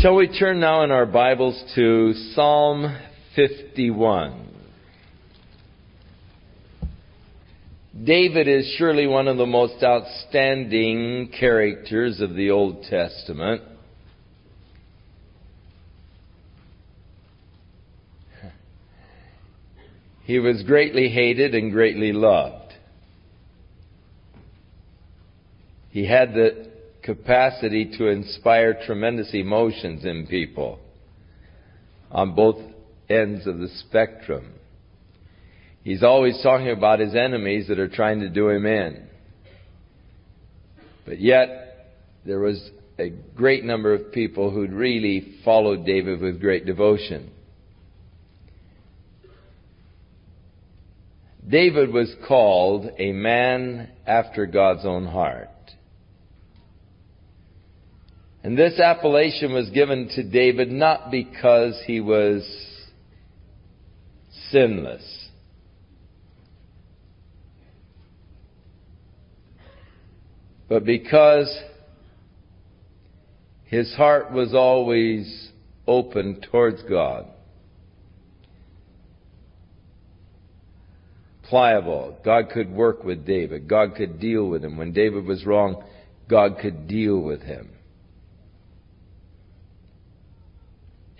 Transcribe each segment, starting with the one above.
Shall we turn now in our Bibles to Psalm 51? David is surely one of the most outstanding characters of the Old Testament. He was greatly hated and greatly loved. He had the capacity to inspire tremendous emotions in people on both ends of the spectrum. He's always talking about his enemies that are trying to do him in. But yet, there was a great number of people who'd really followed David with great devotion. David was called a man after God's own heart. And this appellation was given to David not because he was sinless. But because his heart was always open towards God. Pliable. God could work with David. God could deal with him. When David was wrong, God could deal with him.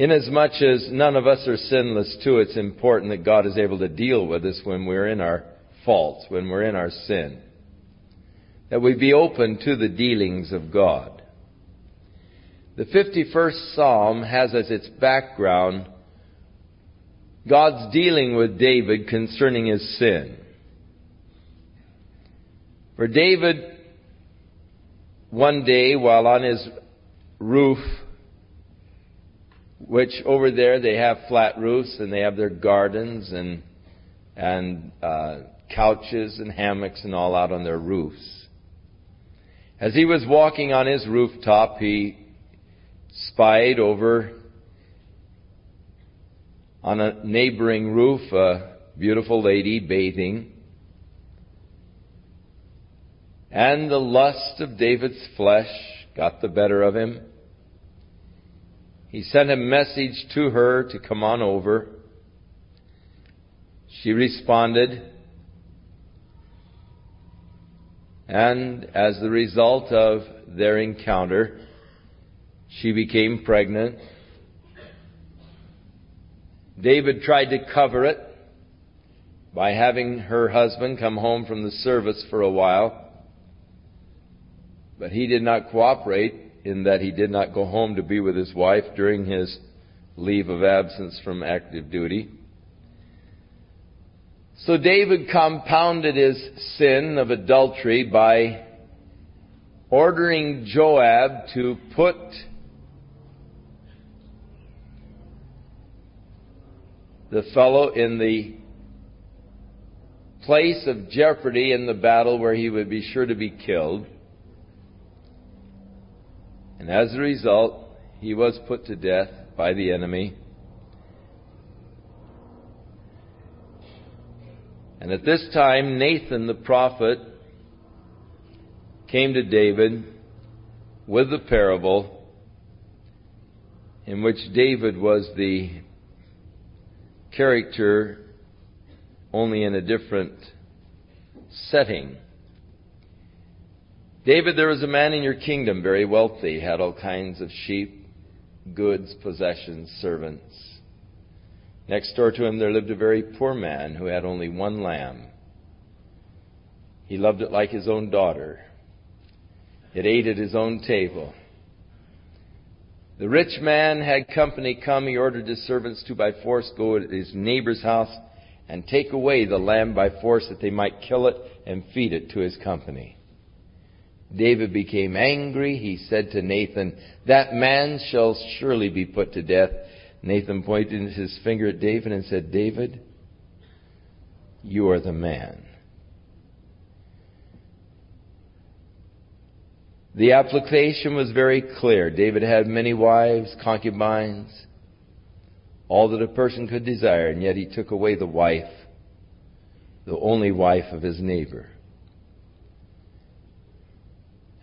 Inasmuch as none of us are sinless too, it's important that God is able to deal with us when we're in our faults, when we're in our sin. That we be open to the dealings of God. The 51st Psalm has as its background God's dealing with David concerning his sin. For David, one day while on his roof which over there they have flat roofs and they have their gardens and and uh, couches and hammocks and all out on their roofs. As he was walking on his rooftop, he spied over on a neighboring roof a beautiful lady bathing. And the lust of David's flesh got the better of him. He sent a message to her to come on over. She responded. And as the result of their encounter, she became pregnant. David tried to cover it by having her husband come home from the service for a while, but he did not cooperate in that he did not go home to be with his wife during his leave of absence from active duty. So David compounded his sin of adultery by ordering Joab to put the fellow in the place of jeopardy in the battle where he would be sure to be killed. And as a result, he was put to death by the enemy. And at this time, Nathan the prophet came to David with the parable in which David was the character only in a different setting. David, there was a man in your kingdom, very wealthy, had all kinds of sheep, goods, possessions, servants. Next door to him there lived a very poor man who had only one lamb. He loved it like his own daughter. It ate at his own table. The rich man had company come. He ordered his servants to by force go to his neighbor's house and take away the lamb by force that they might kill it and feed it to his company. David became angry. He said to Nathan, That man shall surely be put to death. Nathan pointed his finger at David and said, David, you are the man. The application was very clear. David had many wives, concubines, all that a person could desire, and yet he took away the wife, the only wife of his neighbor.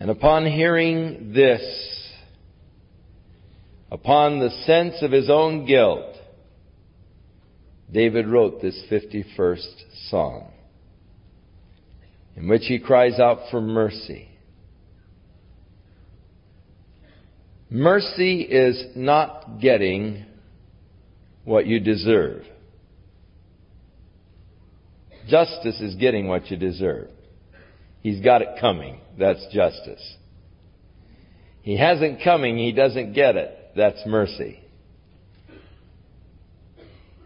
And upon hearing this, upon the sense of his own guilt, David wrote this 51st Psalm, in which he cries out for mercy. Mercy is not getting what you deserve. Justice is getting what you deserve. He's got it coming. That's justice. He hasn't coming, he doesn't get it. That's mercy.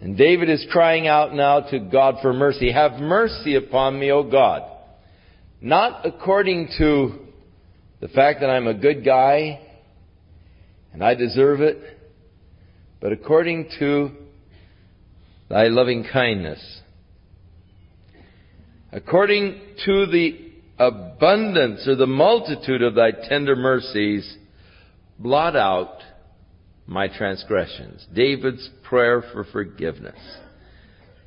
And David is crying out now to God for mercy. Have mercy upon me, O God. Not according to the fact that I'm a good guy and I deserve it, but according to thy loving kindness. According to the abundance or the multitude of thy tender mercies, blot out my transgressions. David's prayer for forgiveness.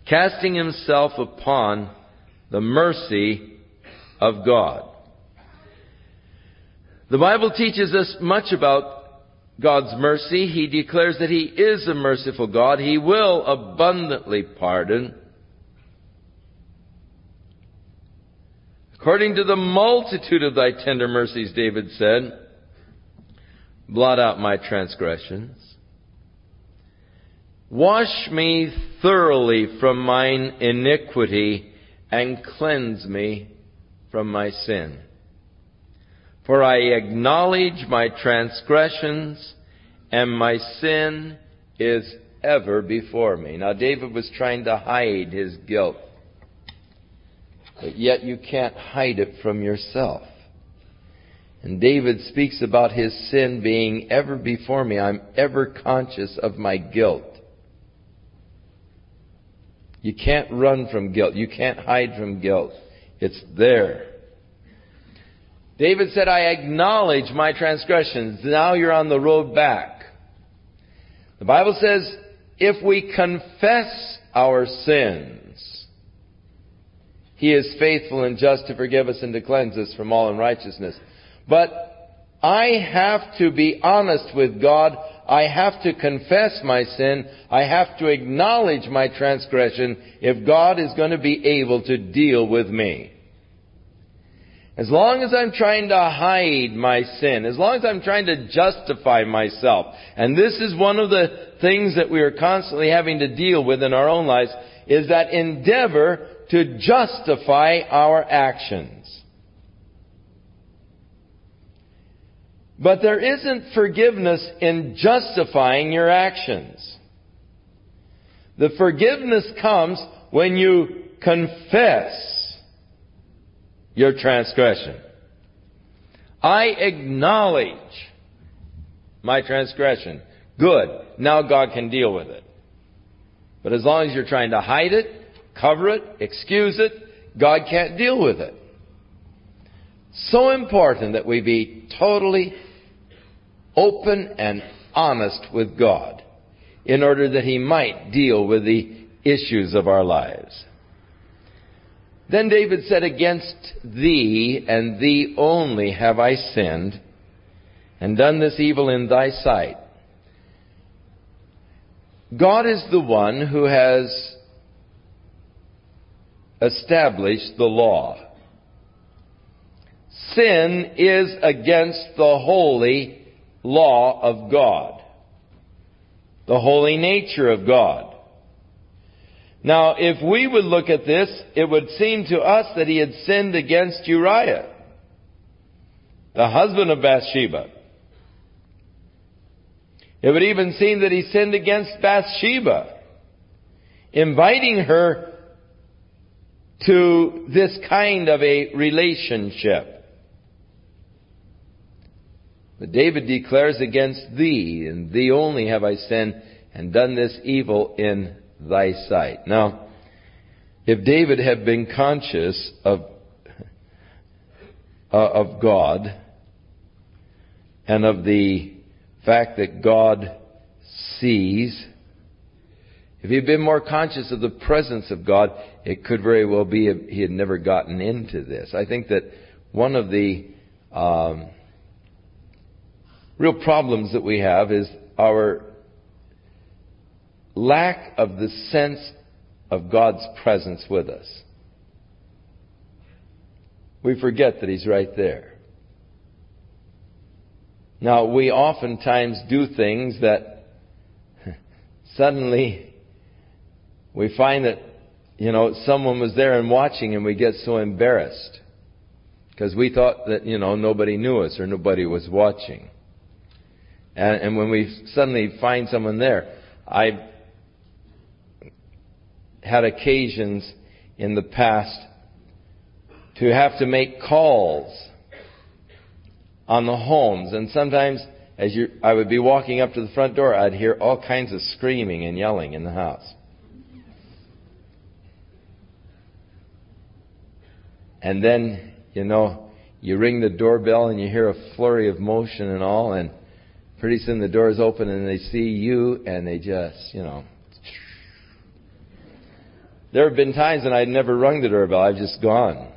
Casting himself upon the mercy of God. The Bible teaches us much about God's mercy. He declares that He is a merciful God. He will abundantly pardon. According to the multitude of thy tender mercies, David said, blot out my transgressions. Wash me thoroughly from mine iniquity and cleanse me from my sin. For I acknowledge my transgressions and my sin is ever before me. Now David was trying to hide his guilt. But yet you can't hide it from yourself. And David speaks about his sin being ever before me. I'm ever conscious of my guilt. You can't run from guilt. You can't hide from guilt. It's there. David said, I acknowledge my transgressions. Now you're on the road back. The Bible says, if we confess our sins, He is faithful and just to forgive us and to cleanse us from all unrighteousness. But I have to be honest with God. I have to confess my sin. I have to acknowledge my transgression if God is going to be able to deal with me. As long as I'm trying to hide my sin, as long as I'm trying to justify myself, and this is one of the things that we are constantly having to deal with in our own lives, is that endeavor to justify our actions. But there isn't forgiveness in justifying your actions. The forgiveness comes when you confess your transgression. I acknowledge my transgression. Good. Now God can deal with it. But as long as you're trying to hide it, cover it, excuse it, God can't deal with it. So important that we be totally open and honest with God in order that He might deal with the issues of our lives. Then David said, Against thee and thee only have I sinned and done this evil in thy sight. God is the one who has established the law. Sin is against the holy law of God, the holy nature of God. Now, if we would look at this, it would seem to us that he had sinned against Uriah, the husband of Bathsheba. It would even seem that he sinned against Bathsheba, inviting her to this kind of a relationship. But David declares, Against thee, and thee only have I sinned, and done this evil in thy sight. Now, if David had been conscious of, uh, of God, and of the fact that God sees, if he had been more conscious of the presence of God, it could very well be he had never gotten into this. I think that one of the um, real problems that we have is our lack of the sense of God's presence with us. We forget that He's right there. Now, we oftentimes do things that suddenly we find that, you know, someone was there and watching and we get so embarrassed. Because we thought that, you know, nobody knew us or nobody was watching. And, and when we suddenly find someone there, I've had occasions in the past to have to make calls on the homes. And sometimes, as you, I would be walking up to the front door, I'd hear all kinds of screaming and yelling in the house. And then you know, you ring the doorbell and you hear a flurry of motion and all, and pretty soon the doors open and they see you and they just, you know. There have been times when I'd never rung the doorbell, I've just gone.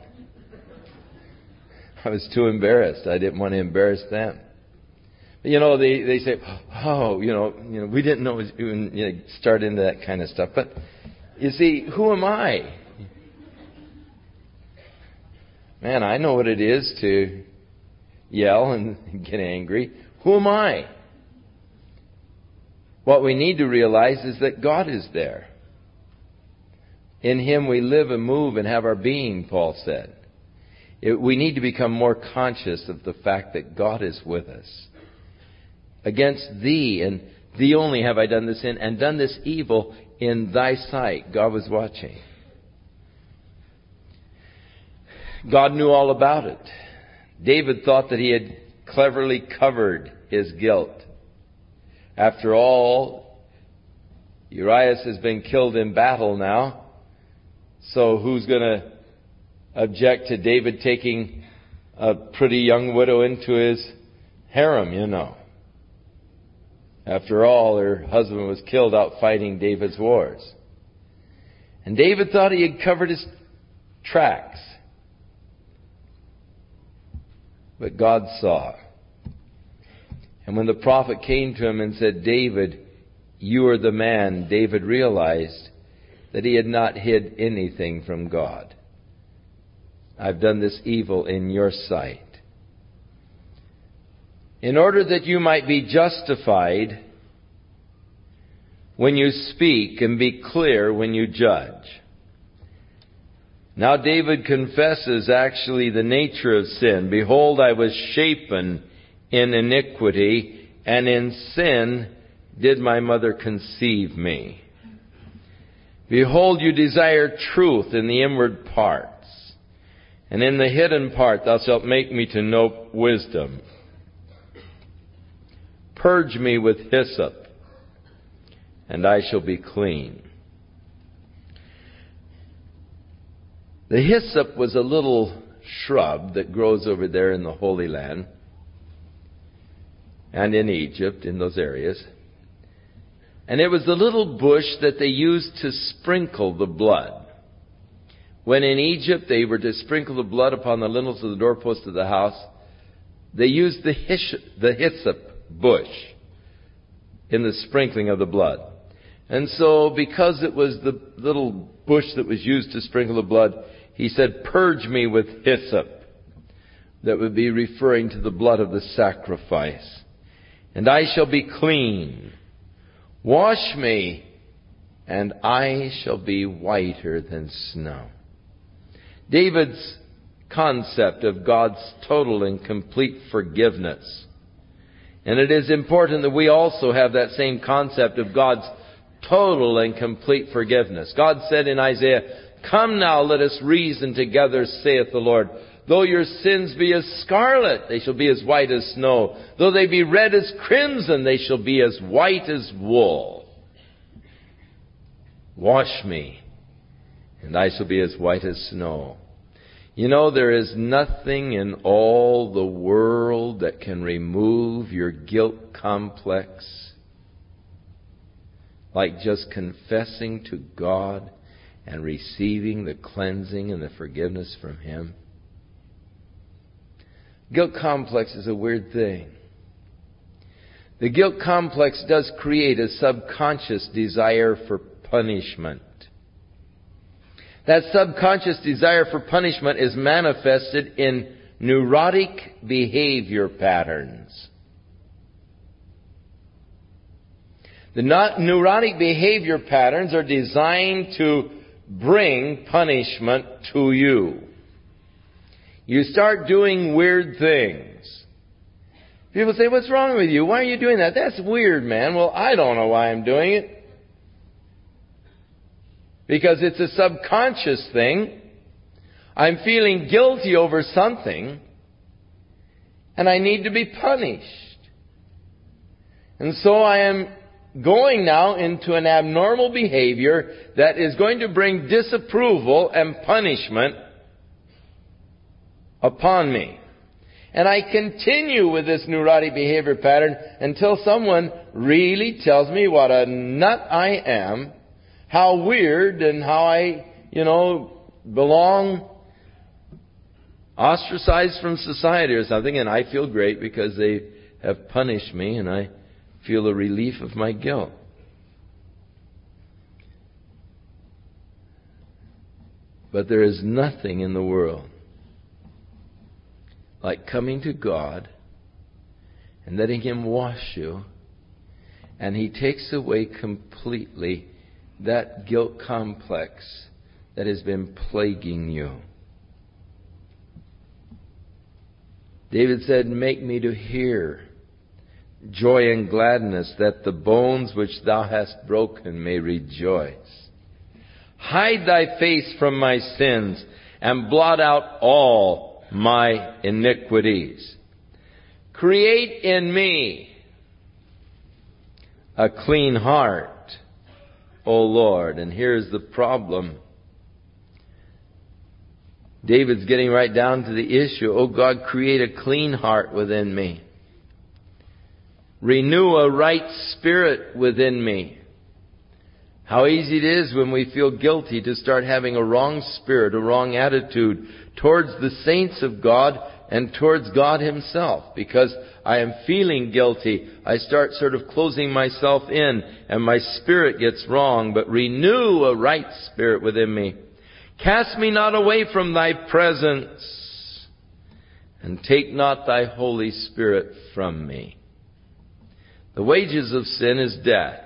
I was too embarrassed. I didn't want to embarrass them. But, you know, they, they say, oh, you know, you know, we didn't know, you know, start into that kind of stuff. But, you see, who am I? Man, I know what it is to yell and get angry. Who am I? What we need to realize is that God is there. In Him we live and move and have our being, Paul said. It, we need to become more conscious of the fact that God is with us. Against thee, and thee only have I done this sin, and done this evil in thy sight. God was watching. God knew all about it. David thought that he had cleverly covered his guilt. After all, Uriah's has been killed in battle now. So who's going to object to David taking a pretty young widow into his harem, you know? After all, her husband was killed out fighting David's wars. And David thought he had covered his tracks. But God saw. And when the prophet came to him and said, David, you are the man, David realized that he had not hid anything from God. I've done this evil in your sight. In order that you might be justified when you speak and be clear when you judge. Now David confesses actually the nature of sin. Behold, I was shapen in iniquity, and in sin did my mother conceive me. Behold, you desire truth in the inward parts, and in the hidden part thou shalt make me to know wisdom. Purge me with hyssop, and I shall be clean. The hyssop was a little shrub that grows over there in the Holy Land and in Egypt, in those areas. And it was the little bush that they used to sprinkle the blood. When in Egypt they were to sprinkle the blood upon the lintels of the doorpost of the house, they used the hyssop bush in the sprinkling of the blood. And so, because it was the little bush that was used to sprinkle the blood, he said, Purge me with hyssop. That would be referring to the blood of the sacrifice. And I shall be clean. Wash me, and I shall be whiter than snow. David's concept of God's total and complete forgiveness. And it is important that we also have that same concept of God's total and complete forgiveness. God said in Isaiah, Come now, let us reason together, saith the Lord. Though your sins be as scarlet, they shall be as white as snow. Though they be red as crimson, they shall be as white as wool. Wash me, and I shall be as white as snow. You know, there is nothing in all the world that can remove your guilt complex like just confessing to God and receiving the cleansing and the forgiveness from Him. Guilt complex is a weird thing. The guilt complex does create a subconscious desire for punishment. That subconscious desire for punishment is manifested in neurotic behavior patterns. The neurotic behavior patterns are designed to bring punishment to you. You start doing weird things. People say, what's wrong with you? Why are you doing that? That's weird, man. Well, I don't know why I'm doing it. Because it's a subconscious thing. I'm feeling guilty over something. And I need to be punished. And so I am going now into an abnormal behavior that is going to bring disapproval and punishment upon me. And I continue with this neurotic behavior pattern until someone really tells me what a nut I am, how weird and how I, you know, belong ostracized from society or something, and I feel great because they have punished me and I feel the relief of my guilt. But there is nothing in the world like coming to God and letting Him wash you, and He takes away completely that guilt complex that has been plaguing you. David said, Make me to hear joy and gladness, that the bones which thou hast broken may rejoice. Hide thy face from my sins and blot out all my iniquities. Create in me a clean heart, O Lord. And here's the problem. David's getting right down to the issue. Oh God, create a clean heart within me. Renew a right spirit within me. How easy it is when we feel guilty to start having a wrong spirit, a wrong attitude towards the saints of God and towards God Himself. Because I am feeling guilty, I start sort of closing myself in and my spirit gets wrong, but renew a right spirit within me. Cast me not away from thy presence and take not thy Holy Spirit from me. The wages of sin is death.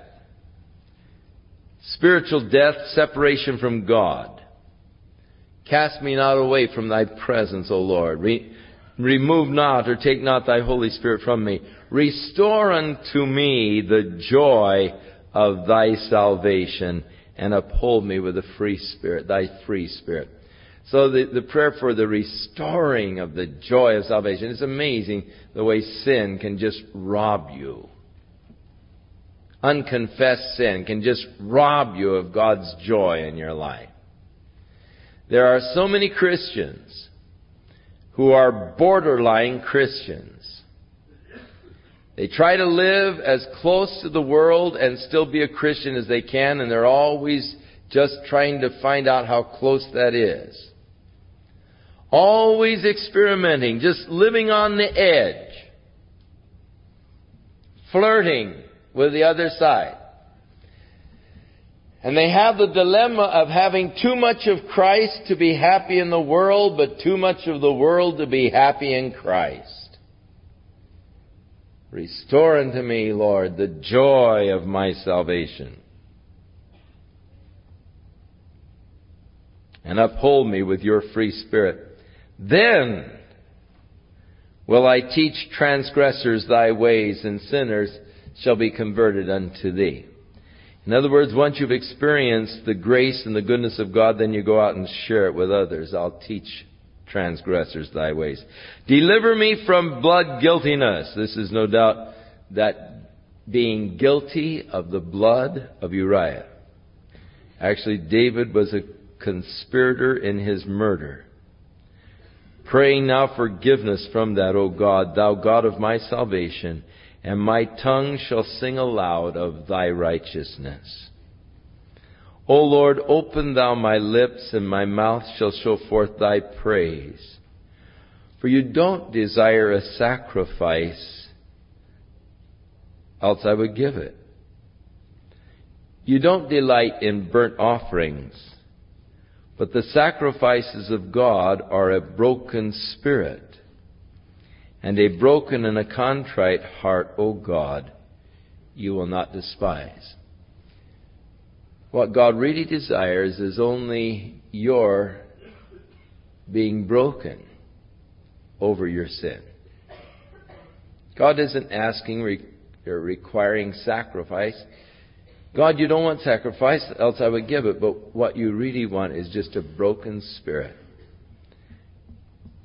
Spiritual death, separation from God. Cast me not away from thy presence, O Lord. Re- remove not or take not thy Holy Spirit from me. Restore unto me the joy of thy salvation and uphold me with a free spirit, thy free spirit. So the, the prayer for the restoring of the joy of salvation is amazing the way sin can just rob you unconfessed sin can just rob you of God's joy in your life. There are so many Christians who are borderline Christians. They try to live as close to the world and still be a Christian as they can, and they're always just trying to find out how close that is. Always experimenting, just living on the edge. Flirting with the other side. And they have the dilemma of having too much of Christ to be happy in the world, but too much of the world to be happy in Christ. Restore unto me, Lord, the joy of my salvation. And uphold me with your free spirit. Then will I teach transgressors thy ways and sinners shall be converted unto thee. In other words, once you've experienced the grace and the goodness of God, then you go out and share it with others. I'll teach transgressors thy ways. Deliver me from blood guiltiness. This is no doubt that being guilty of the blood of Uriah. Actually, David was a conspirator in his murder. Praying now forgiveness from that, O God, thou God of my salvation, and my tongue shall sing aloud of thy righteousness. O Lord, open thou my lips, and my mouth shall show forth thy praise. For you don't desire a sacrifice, else I would give it. You don't delight in burnt offerings, but the sacrifices of God are a broken spirit, and a broken and a contrite heart, O God, you will not despise. What God really desires is only your being broken over your sin. God isn't asking or requiring sacrifice. God, you don't want sacrifice, else I would give it, but what you really want is just a broken spirit.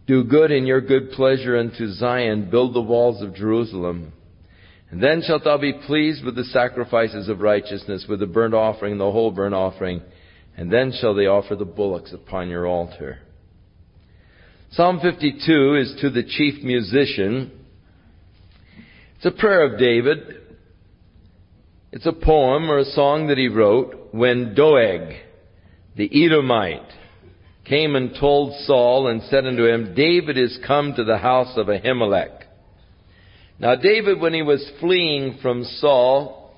Do good in your good pleasure unto Zion, build the walls of Jerusalem. And then shalt thou be pleased with the sacrifices of righteousness, with the burnt offering, the whole burnt offering, and then shall they offer the bullocks upon your altar. Psalm 52 is to the chief musician. It's a prayer of David. It's a poem or a song that he wrote when Doeg, the Edomite, came and told Saul and said unto him, David is come to the house of Ahimelech. Now David, when he was fleeing from Saul,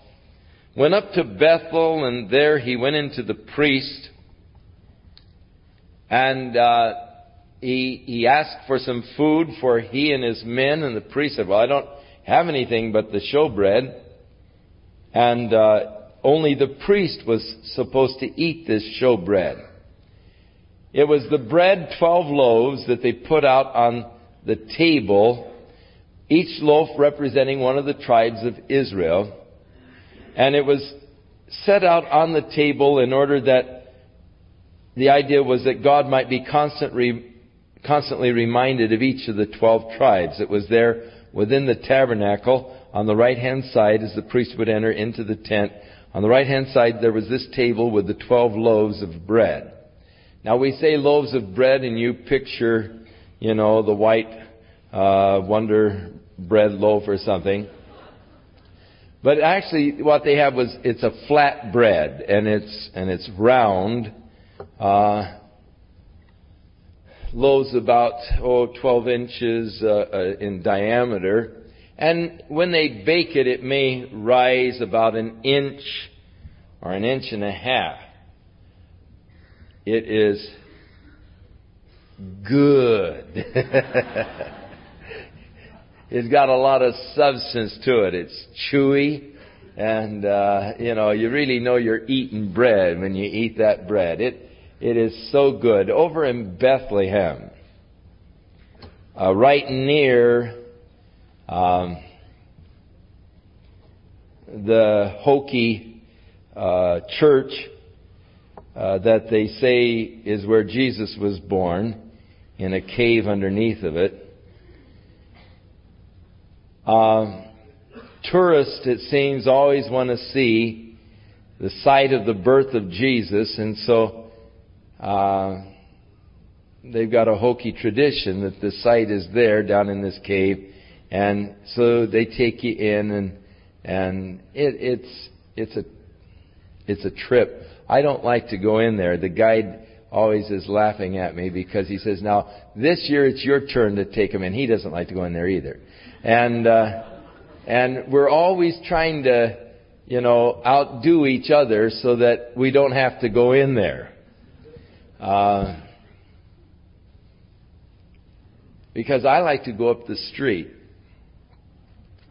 went up to Bethel and there he went into the priest and uh, he, he asked for some food for he and his men, and the priest said, Well, I don't have anything but the showbread. And uh, only the priest was supposed to eat this showbread. It was the bread, 12 loaves, that they put out on the table, each loaf representing one of the tribes of Israel. And it was set out on the table in order that the idea was that God might be constantly constantly reminded of each of the twelve tribes. It was there within the tabernacle on the right hand side as the priest would enter into the tent. On the right hand side there was this table with the twelve loaves of bread. Now we say loaves of bread and you picture, you know, the white uh, wonder bread loaf or something. But actually what they have was it's a flat bread and it's and it's round. Uh, loaves about oh 12 inches uh, uh, in diameter, and when they bake it, it may rise about an inch or an inch and a half. It is good. it's got a lot of substance to it. It's chewy, and uh, you know you really know you're eating bread when you eat that bread. It it is so good. Over in Bethlehem, uh, right near um, the hokey uh, church uh, that they say is where Jesus was born, in a cave underneath of it. Um, tourists, it seems, always want to see the site of the birth of Jesus, and so uh, they've got a hokey tradition that the site is there down in this cave, and so they take you in, and and it, it's it's a it's a trip. I don't like to go in there. The guide always is laughing at me because he says, "Now this year it's your turn to take him in." He doesn't like to go in there either, and uh, and we're always trying to, you know, outdo each other so that we don't have to go in there. Uh, because I like to go up the street,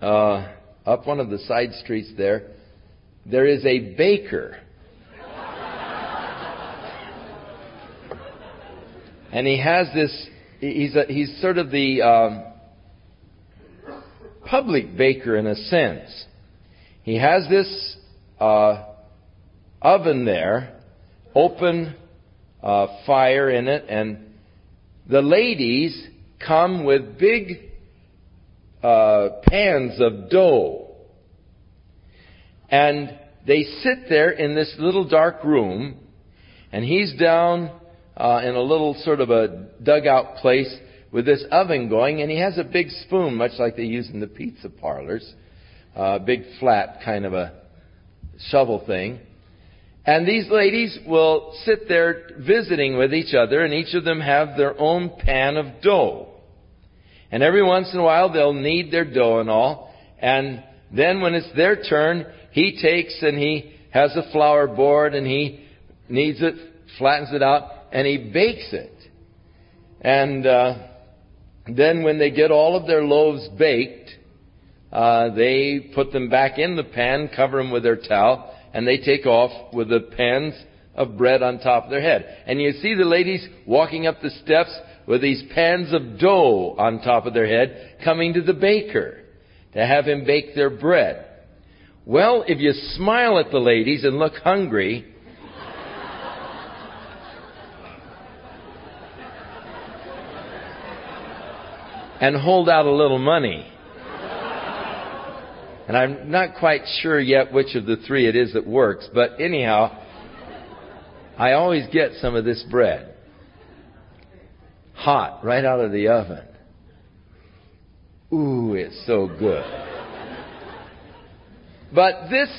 uh, up one of the side streets there, there is a baker. And he has this, he's, a, he's sort of the um, public baker in a sense. He has this uh, oven there, open uh, fire in it, and the ladies come with big uh, pans of dough. And they sit there in this little dark room, and he's down uh, in a little sort of a dugout place with this oven going, and he has a big spoon, much like they use in the pizza parlors, a uh, big flat kind of a shovel thing. And these ladies will sit there visiting with each other, and each of them have their own pan of dough. And every once in a while they'll knead their dough and all, and Then when it's their turn, he takes and he has a flour board and he kneads it, flattens it out, and he bakes it. And uh, then when they get all of their loaves baked, uh, they put them back in the pan, cover them with their towel, and they take off with the pans of bread on top of their head. And you see the ladies walking up the steps with these pans of dough on top of their head, coming to the baker to have him bake their bread. Well, if you smile at the ladies and look hungry, and hold out a little money. And I'm not quite sure yet which of the three it is that works, but anyhow, I always get some of this bread. Hot, right out of the oven. Ooh, it's so good. But this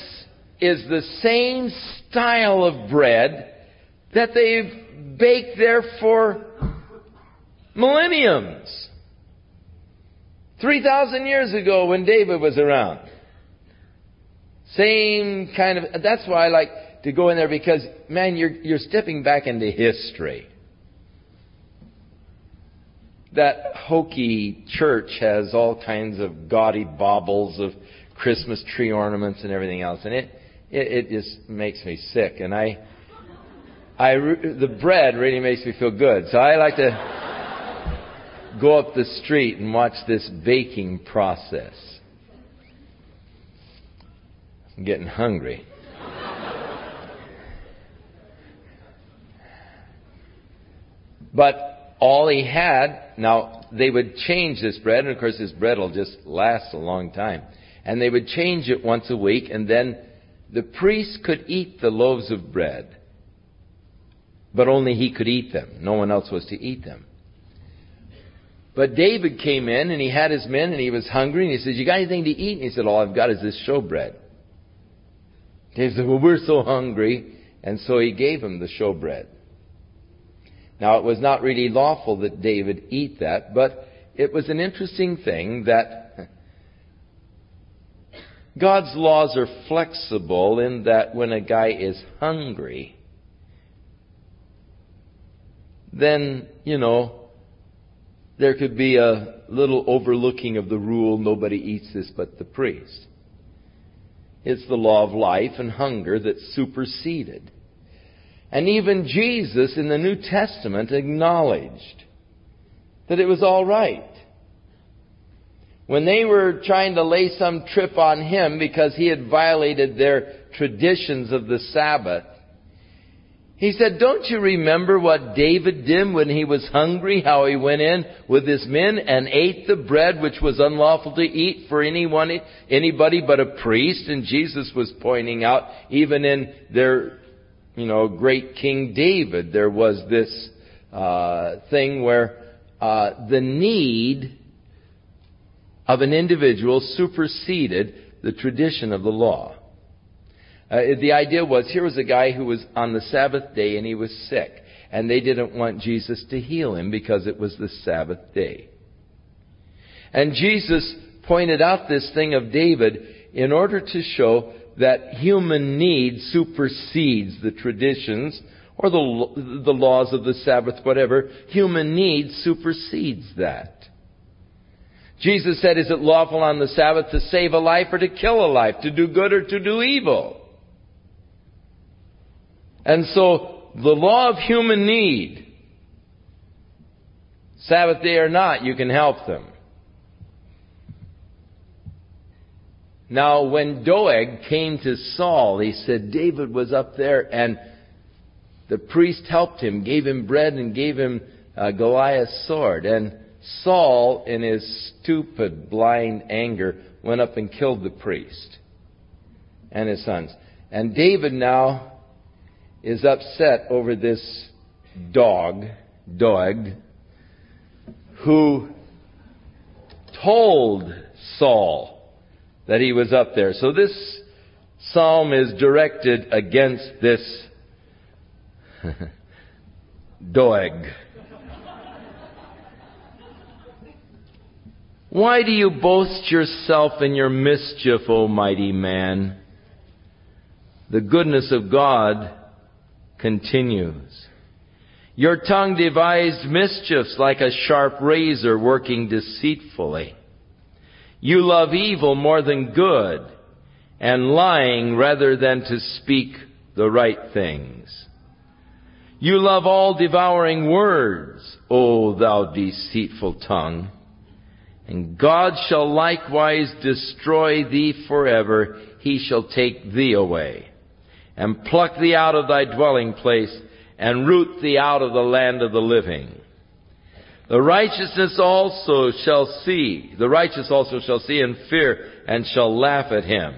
is the same style of bread that they've baked there for millenniums. 3,000 years ago when David was around. Same kind of, that's why I like to go in there because, man, you're, you're stepping back into history that hokey church has all kinds of gaudy baubles of Christmas tree ornaments and everything else, and it it, it just makes me sick. And I, I the bread really makes me feel good, so I like to go up the street and watch this baking process. I'm getting hungry. But all he had, now they would change this bread, and of course this bread will just last a long time. And they would change it once a week, and then the priest could eat the loaves of bread. But only he could eat them. No one else was to eat them. But David came in and he had his men and he was hungry and he said, You got anything to eat? And he said, All I've got is this showbread. David said, Well, we're so hungry. And so he gave him the showbread. Now, it was not really lawful that David eat that, but it was an interesting thing that God's laws are flexible in that when a guy is hungry, then, you know, there could be a little overlooking of the rule nobody eats this but the priest. It's the law of life and hunger that superseded. And even Jesus in the New Testament acknowledged that it was all right. When they were trying to lay some trip on him because he had violated their traditions of the Sabbath, he said, Don't you remember what David did when he was hungry, how he went in with his men and ate the bread which was unlawful to eat for anyone, anybody but a priest? And Jesus was pointing out, even in their you know, great King David, there was this uh, thing where uh, the need of an individual superseded the tradition of the law. Uh, the idea was here was a guy who was on the Sabbath day and he was sick, and they didn't want Jesus to heal him because it was the Sabbath day. And Jesus pointed out this thing of David in order to show that human need supersedes the traditions or the, the laws of the Sabbath, whatever. Human need supersedes that. Jesus said, is it lawful on the Sabbath to save a life or to kill a life, to do good or to do evil? And so, the law of human need, Sabbath day or not, you can help them. Now, when Doeg came to Saul, he said David was up there and the priest helped him, gave him bread and gave him uh, Goliath's sword. And Saul, in his stupid, blind anger, went up and killed the priest and his sons. And David now is upset over this dog, Doeg, who told Saul that he was up there. So this psalm is directed against this Doeg. Why do you boast yourself in your mischief, O mighty man? The goodness of God continues. Your tongue devised mischiefs like a sharp razor working deceitfully. You love evil more than good and lying rather than to speak the right things. You love all devouring words, O thou deceitful tongue. And God shall likewise destroy thee forever. He shall take thee away and pluck thee out of thy dwelling place and root thee out of the land of the living. The righteousness also shall see, the righteous also shall see and fear and shall laugh at him.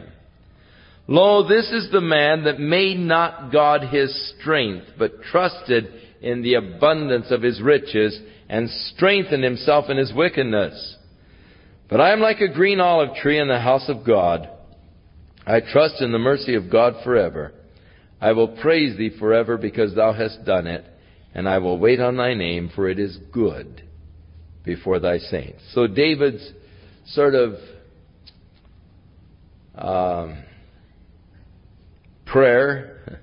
Lo, this is the man that made not God his strength, but trusted in the abundance of his riches, and strengthened himself in his wickedness. But I am like a green olive tree in the house of God. I trust in the mercy of God forever. I will praise thee forever because thou hast done it, and I will wait on thy name, for it is good before thy saints. So David's sort of um, prayer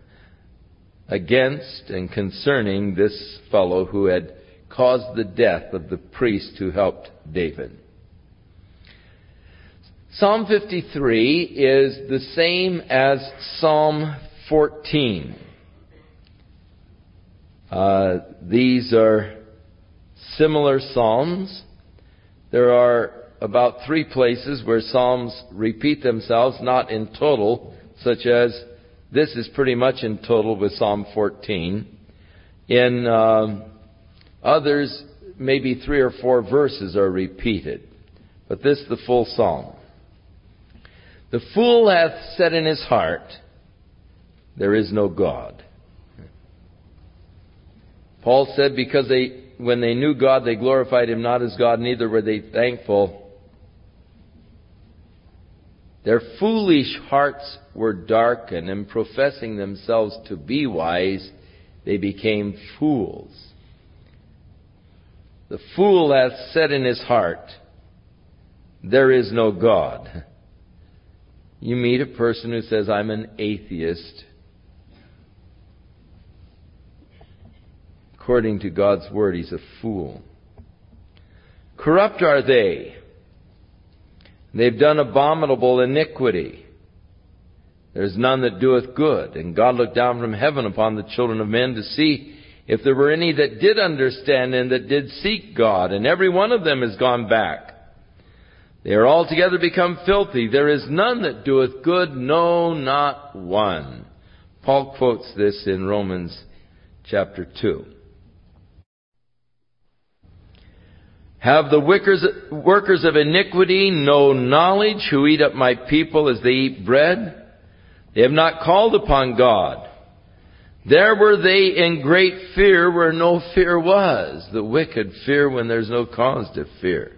against and concerning this fellow who had caused the death of the priest who helped David. Psalm 53 is the same as Psalm 14. Uh, these are similar psalms. There are about three places where psalms repeat themselves, not in total, such as this is pretty much in total with Psalm 14. In um, others, maybe three or four verses are repeated, but this the full psalm. The fool hath said in his heart, There is no God. Paul said, Because they, when they knew God, they glorified him not as God, neither were they thankful their foolish hearts were darkened, and professing themselves to be wise, they became fools. The fool hath said in his heart, There is no God. You meet a person who says, I'm an atheist. According to God's word, he's a fool. Corrupt are they They've done abominable iniquity. There's none that doeth good. And God looked down from heaven upon the children of men to see if there were any that did understand and that did seek God. And every one of them has gone back. They are altogether become filthy. There is none that doeth good, no, not one. Paul quotes this in Romans chapter 2. Have the workers of iniquity no knowledge who eat up my people as they eat bread? They have not called upon God. There were they in great fear where no fear was. The wicked fear when there's no cause to fear.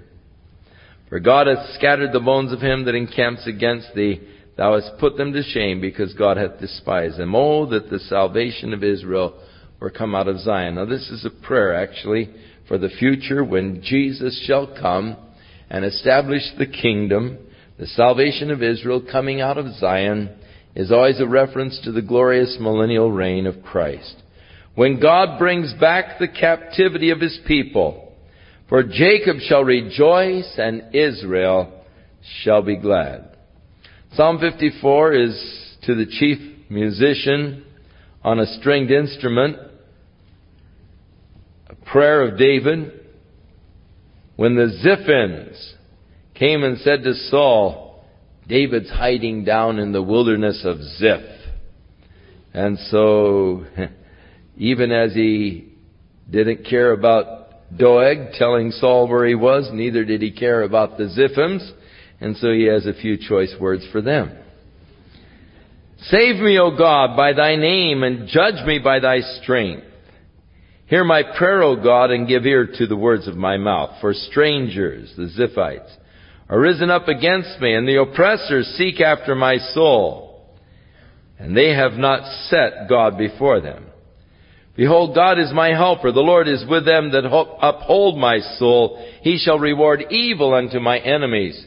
For God hath scattered the bones of him that encamps against thee. Thou hast put them to shame because God hath despised them. Oh, that the salvation of Israel were come out of Zion. Now this is a prayer actually for the future when Jesus shall come and establish the kingdom, the salvation of Israel coming out of Zion is always a reference to the glorious millennial reign of Christ. When God brings back the captivity of his people, for Jacob shall rejoice and Israel shall be glad. Psalm 54 is to the chief musician on a stringed instrument prayer of David when the Ziphims came and said to Saul, David's hiding down in the wilderness of Ziph. And so, even as he didn't care about Doeg telling Saul where he was, neither did he care about the Ziphims, and so he has a few choice words for them. Save me, O God, by thy name, and judge me by thy strength. Hear my prayer, O God, and give ear to the words of my mouth. For strangers, the Ziphites, are risen up against me, and the oppressors seek after my soul. And they have not set God before them. Behold, God is my helper. The Lord is with them that uphold my soul. He shall reward evil unto my enemies.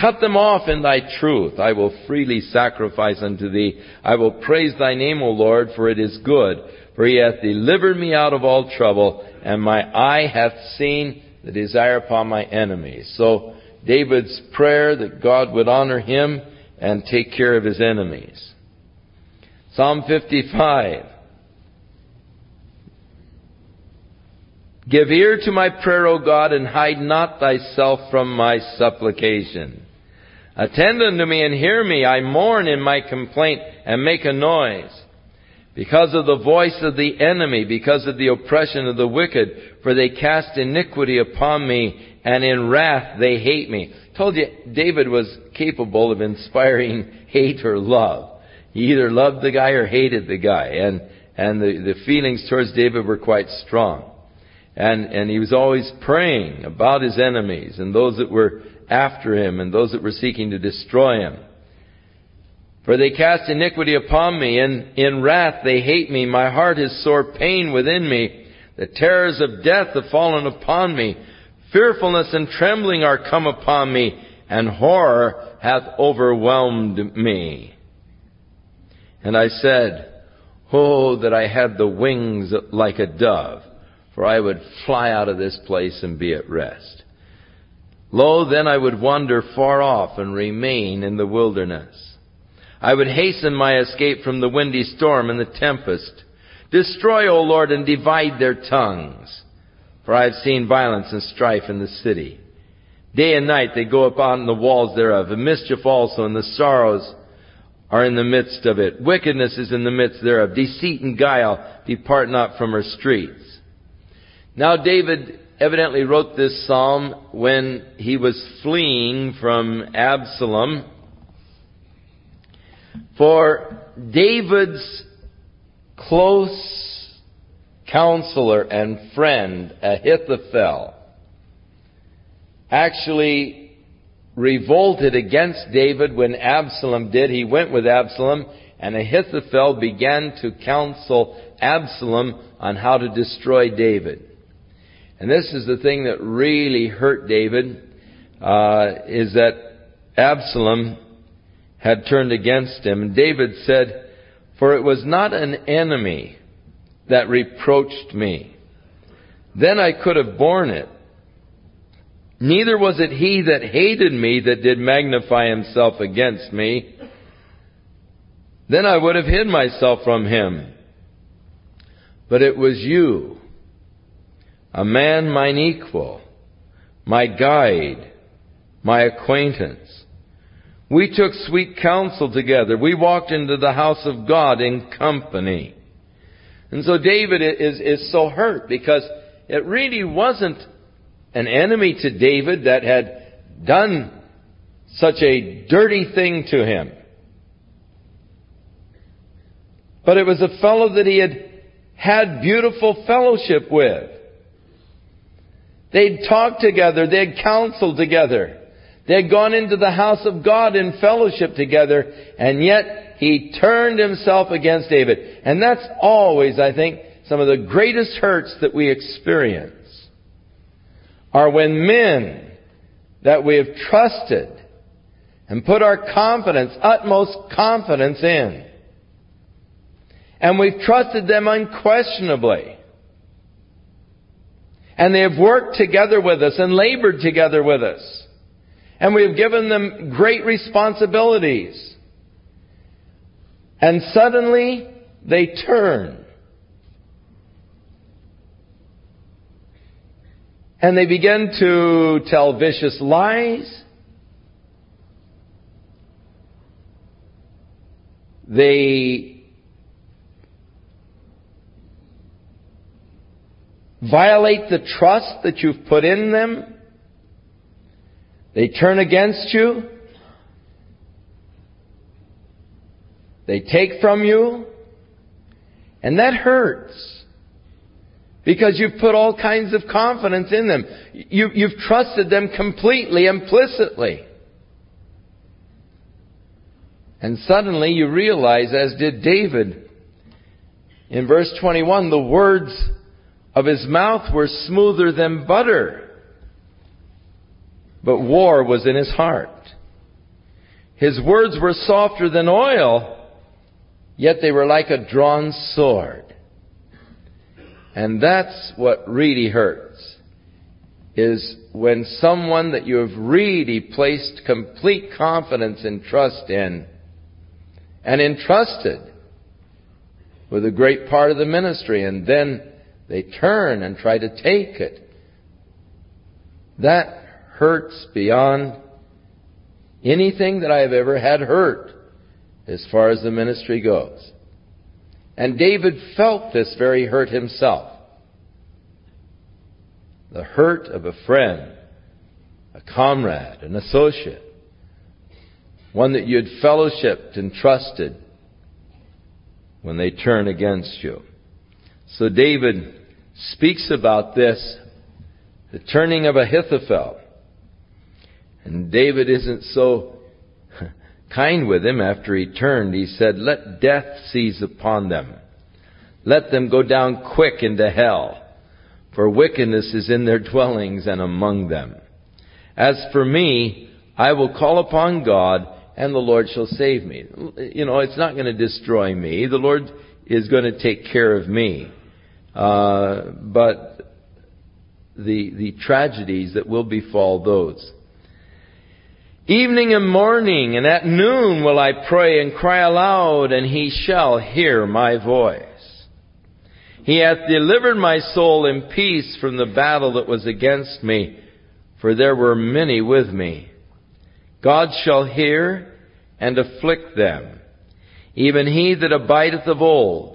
Cut them off in thy truth. I will freely sacrifice unto thee. I will praise thy name, O Lord, for it is good. For he hath delivered me out of all trouble, and my eye hath seen the desire upon my enemies. So, David's prayer that God would honor him and take care of his enemies. Psalm 55. Give ear to my prayer, O God, and hide not thyself from my supplication. Attend unto me and hear me. I mourn in my complaint and make a noise. Because of the voice of the enemy, because of the oppression of the wicked, for they cast iniquity upon me, and in wrath they hate me. Told you, David was capable of inspiring hate or love. He either loved the guy or hated the guy, and, and the, the feelings towards David were quite strong. And, and he was always praying about his enemies and those that were after him and those that were seeking to destroy him. For they cast iniquity upon me, and in wrath they hate me. My heart is sore pain within me. The terrors of death have fallen upon me. Fearfulness and trembling are come upon me, and horror hath overwhelmed me. And I said, Oh, that I had the wings like a dove for I would fly out of this place and be at rest. Lo, then I would wander far off and remain in the wilderness. I would hasten my escape from the windy storm and the tempest. Destroy, O Lord, and divide their tongues. For I have seen violence and strife in the city. Day and night they go upon the walls thereof, and mischief also, and the sorrows are in the midst of it. Wickedness is in the midst thereof. Deceit and guile depart not from her streets. Now David evidently wrote this psalm when he was fleeing from Absalom. For David's close counselor and friend, Ahithophel, actually revolted against David when Absalom did. He went with Absalom, and Ahithophel began to counsel Absalom on how to destroy David. And this is the thing that really hurt David, uh, is that Absalom had turned against him. And David said, For it was not an enemy that reproached me. Then I could have borne it. Neither was it he that hated me that did magnify himself against me. Then I would have hid myself from him. But it was you a man mine equal, my guide, my acquaintance. We took sweet counsel together. We walked into the house of God in company. And so David is, is so hurt because it really wasn't an enemy to David that had done such a dirty thing to him. But it was a fellow that he had had beautiful fellowship with. They'd talked together. They'd counseled together. They'd gone into the house of God in fellowship together, and yet he turned himself against David. And that's always, I think, some of the greatest hurts that we experience are when men that we have trusted and put our confidence, utmost confidence in, and we've trusted them unquestionably and they have worked together with us and labored together with us. And we have given them great responsibilities. And suddenly they turn. And they begin to tell vicious lies. They violate the trust that you've put in them. They turn against you. They take from you. And that hurts. Because you've put all kinds of confidence in them. You, you've trusted them completely, implicitly. And suddenly you realize, as did David, In verse 21, the words of his mouth were smoother than butter, but war was in his heart. His words were softer than oil, yet they were like a drawn sword. And that's what really hurts, is when someone that you have really placed complete confidence and trust in, and entrusted with a great part of the ministry, and then they turn and try to take it. That hurts beyond anything that I have ever had hurt as far as the ministry goes. And David felt this very hurt himself. The hurt of a friend, a comrade, an associate, one that you had fellowshipped and trusted when they turn against you. So David speaks about this, the turning of Ahithophel. And David isn't so kind with him after he turned. He said, Let death seize upon them. Let them go down quick into hell, for wickedness is in their dwellings and among them. As for me, I will call upon God, and the Lord shall save me. You know, it's not going to destroy me. The Lord is going to take care of me. Uh, but the, the tragedies that will befall those. Evening and morning and at noon will I pray and cry aloud, and he shall hear my voice. He hath delivered my soul in peace from the battle that was against me, for there were many with me. God shall hear and afflict them, even he that abideth of old.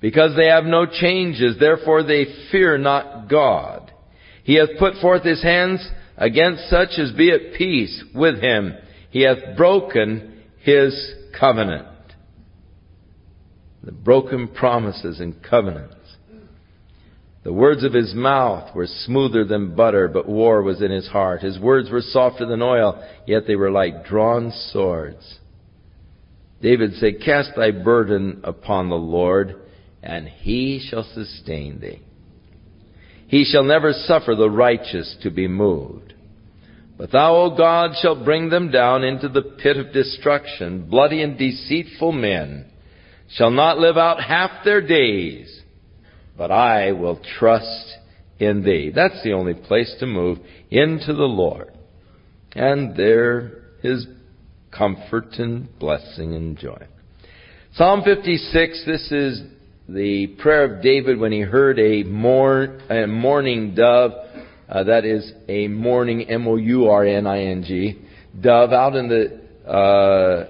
Because they have no changes, therefore they fear not God. He hath put forth his hands against such as be at peace with him. He hath broken his covenant. The broken promises and covenants. The words of his mouth were smoother than butter, but war was in his heart. His words were softer than oil, yet they were like drawn swords. David said, Cast thy burden upon the Lord, and he shall sustain thee. He shall never suffer the righteous to be moved. But thou, O God, shalt bring them down into the pit of destruction. Bloody and deceitful men shall not live out half their days, but I will trust in thee. That's the only place to move into the Lord. And there is comfort and blessing and joy. Psalm 56, this is the prayer of David when he heard a, morn, a mourning dove, uh, that is a mourning, M-O-U-R-N-I-N-G, dove out in the uh,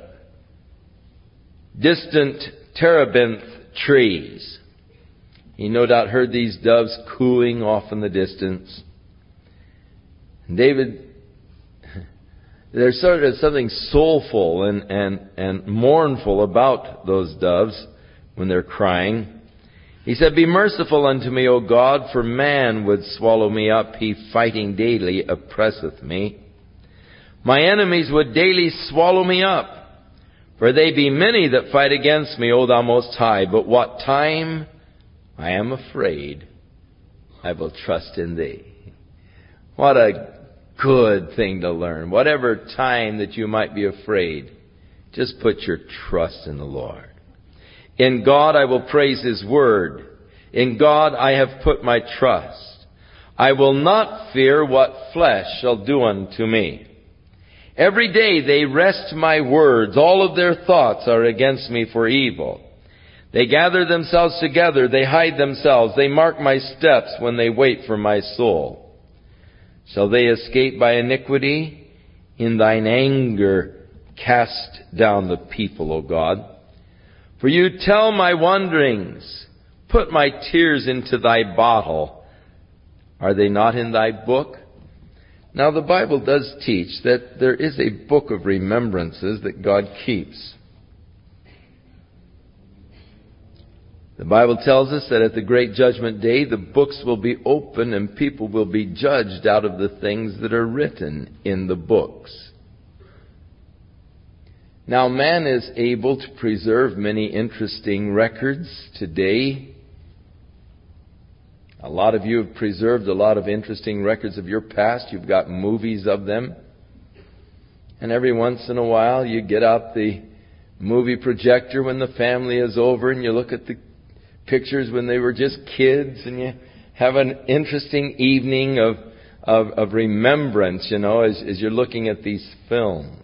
distant terebinth trees. He no doubt heard these doves cooing off in the distance. And David, there's sort of something soulful and, and, and mournful about those doves when they're crying. He said, Be merciful unto me, O God, for man would swallow me up. He fighting daily oppresseth me. My enemies would daily swallow me up. For they be many that fight against me, O thou most high. But what time I am afraid, I will trust in thee. What a good thing to learn. Whatever time that you might be afraid, just put your trust in the Lord. In God I will praise His word. In God I have put my trust. I will not fear what flesh shall do unto me. Every day they wrest my words. All of their thoughts are against me for evil. They gather themselves together. They hide themselves. They mark my steps when they wait for my soul. Shall they escape by iniquity? In thine anger cast down the people, O God. For you tell my wanderings. Put my tears into thy bottle. Are they not in thy book? Now the Bible does teach that there is a book of remembrances that God keeps. The Bible tells us that at the great judgment day the books will be open and people will be judged out of the things that are written in the books. Now, man is able to preserve many interesting records today. A lot of you have preserved a lot of interesting records of your past. You've got movies of them. And every once in a while, you get out the movie projector when the family is over and you look at the pictures when they were just kids and you have an interesting evening of, of, of remembrance, you know, as, as you're looking at these films.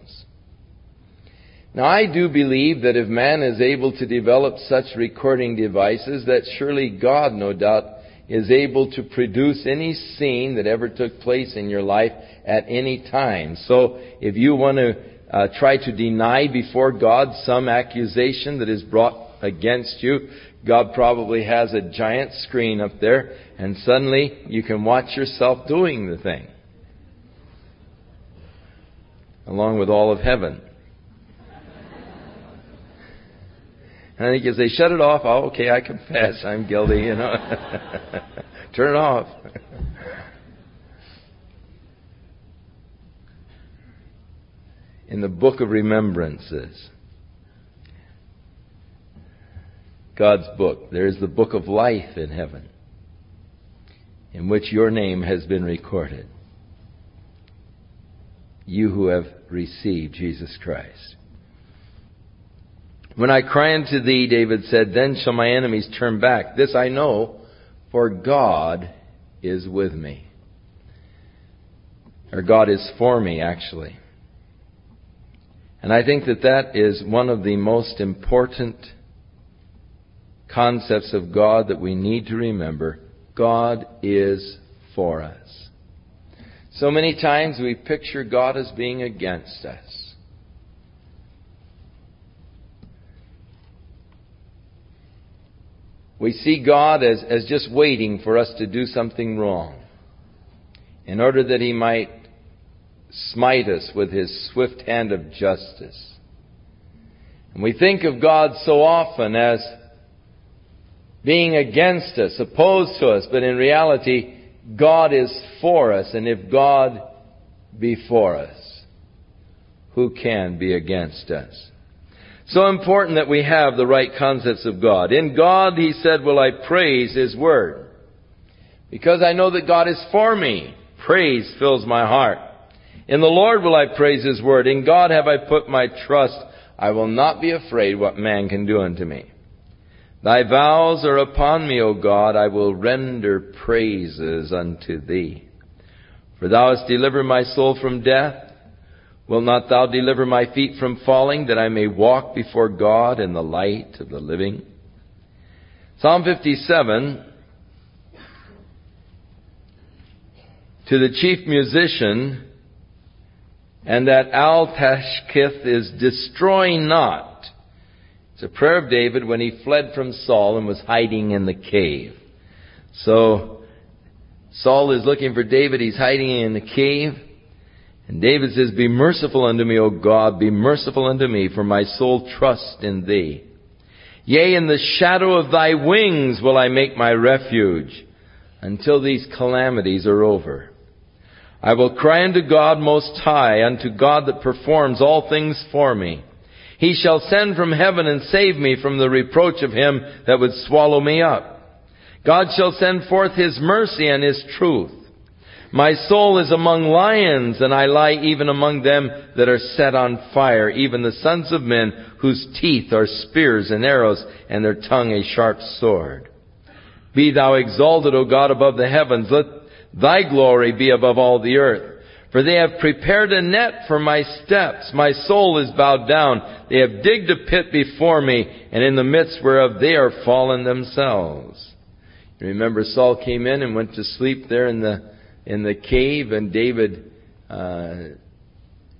Now, I do believe that if man is able to develop such recording devices, that surely God, no doubt, is able to produce any scene that ever took place in your life at any time. So, if you want to uh, try to deny before God some accusation that is brought against you, God probably has a giant screen up there, and suddenly you can watch yourself doing the thing. Along with all of heaven. And I think as they shut it off, oh, okay, I confess, I'm guilty, you know. Turn it off. In the book of remembrances, God's book, there is the book of life in heaven, in which your name has been recorded. You who have received Jesus Christ. When I cry unto thee, David said, then shall my enemies turn back. This I know, for God is with me. Or God is for me, actually. And I think that that is one of the most important concepts of God that we need to remember. God is for us. So many times we picture God as being against us. We see God as, as just waiting for us to do something wrong in order that He might smite us with His swift hand of justice. And we think of God so often as being against us, opposed to us, but in reality, God is for us, and if God be for us, who can be against us? So important that we have the right concepts of God. In God, he said, will I praise his word. Because I know that God is for me. Praise fills my heart. In the Lord will I praise his word. In God have I put my trust. I will not be afraid what man can do unto me. Thy vows are upon me, O God. I will render praises unto thee. For thou hast delivered my soul from death Will not thou deliver my feet from falling, that I may walk before God in the light of the living? Psalm 57, to the chief musician, and that Al Tashkith is destroying not. It's a prayer of David when he fled from Saul and was hiding in the cave. So, Saul is looking for David, he's hiding in the cave. And David says, Be merciful unto me, O God, be merciful unto me, for my soul trusts in thee. Yea, in the shadow of thy wings will I make my refuge, until these calamities are over. I will cry unto God most high, unto God that performs all things for me. He shall send from heaven and save me from the reproach of him that would swallow me up. God shall send forth his mercy and his truth. My soul is among lions, and I lie even among them that are set on fire, even the sons of men whose teeth are spears and arrows, and their tongue a sharp sword. Be thou exalted, O God, above the heavens. Let thy glory be above all the earth. For they have prepared a net for my steps. My soul is bowed down. They have digged a pit before me, and in the midst whereof they are fallen themselves. You remember Saul came in and went to sleep there in the in the cave, and David, uh,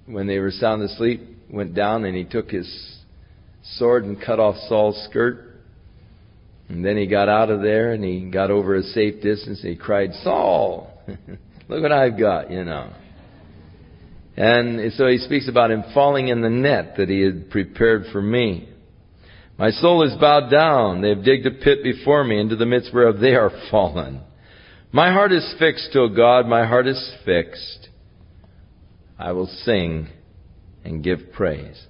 when they were sound asleep, went down and he took his sword and cut off Saul's skirt. And then he got out of there and he got over a safe distance and he cried, Saul, look what I've got, you know. And so he speaks about him falling in the net that he had prepared for me. My soul is bowed down. They have digged a pit before me, into the midst whereof they are fallen. My heart is fixed, O God, my heart is fixed. I will sing and give praise.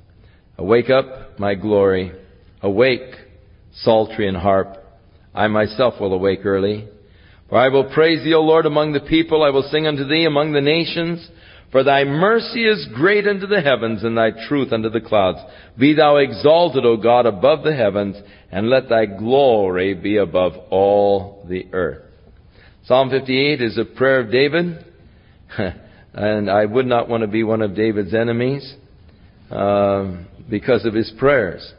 Awake up, my glory. Awake, psaltery and harp. I myself will awake early. For I will praise thee, O Lord, among the people. I will sing unto thee among the nations. For thy mercy is great unto the heavens, and thy truth unto the clouds. Be thou exalted, O God, above the heavens, and let thy glory be above all the earth. Psalm 58 is a prayer of David, and I would not want to be one of David's enemies uh, because of his prayers.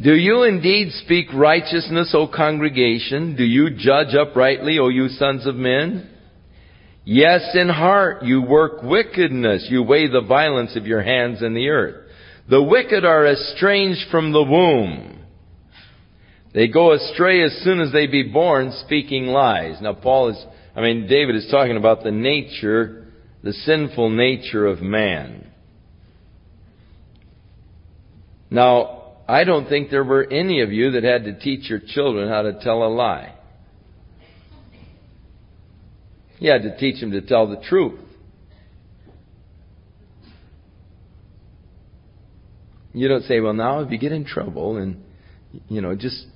Do you indeed speak righteousness, O congregation? Do you judge uprightly, O you sons of men? Yes, in heart you work wickedness. You weigh the violence of your hands in the earth. The wicked are estranged from the womb. They go astray as soon as they be born, speaking lies. Now Paul is, I mean, David is talking about the nature, the sinful nature of man. Now, I don't think there were any of you that had to teach your children how to tell a lie. You had to teach them to tell the truth. You don't say, well, now if you get in trouble and, you know, just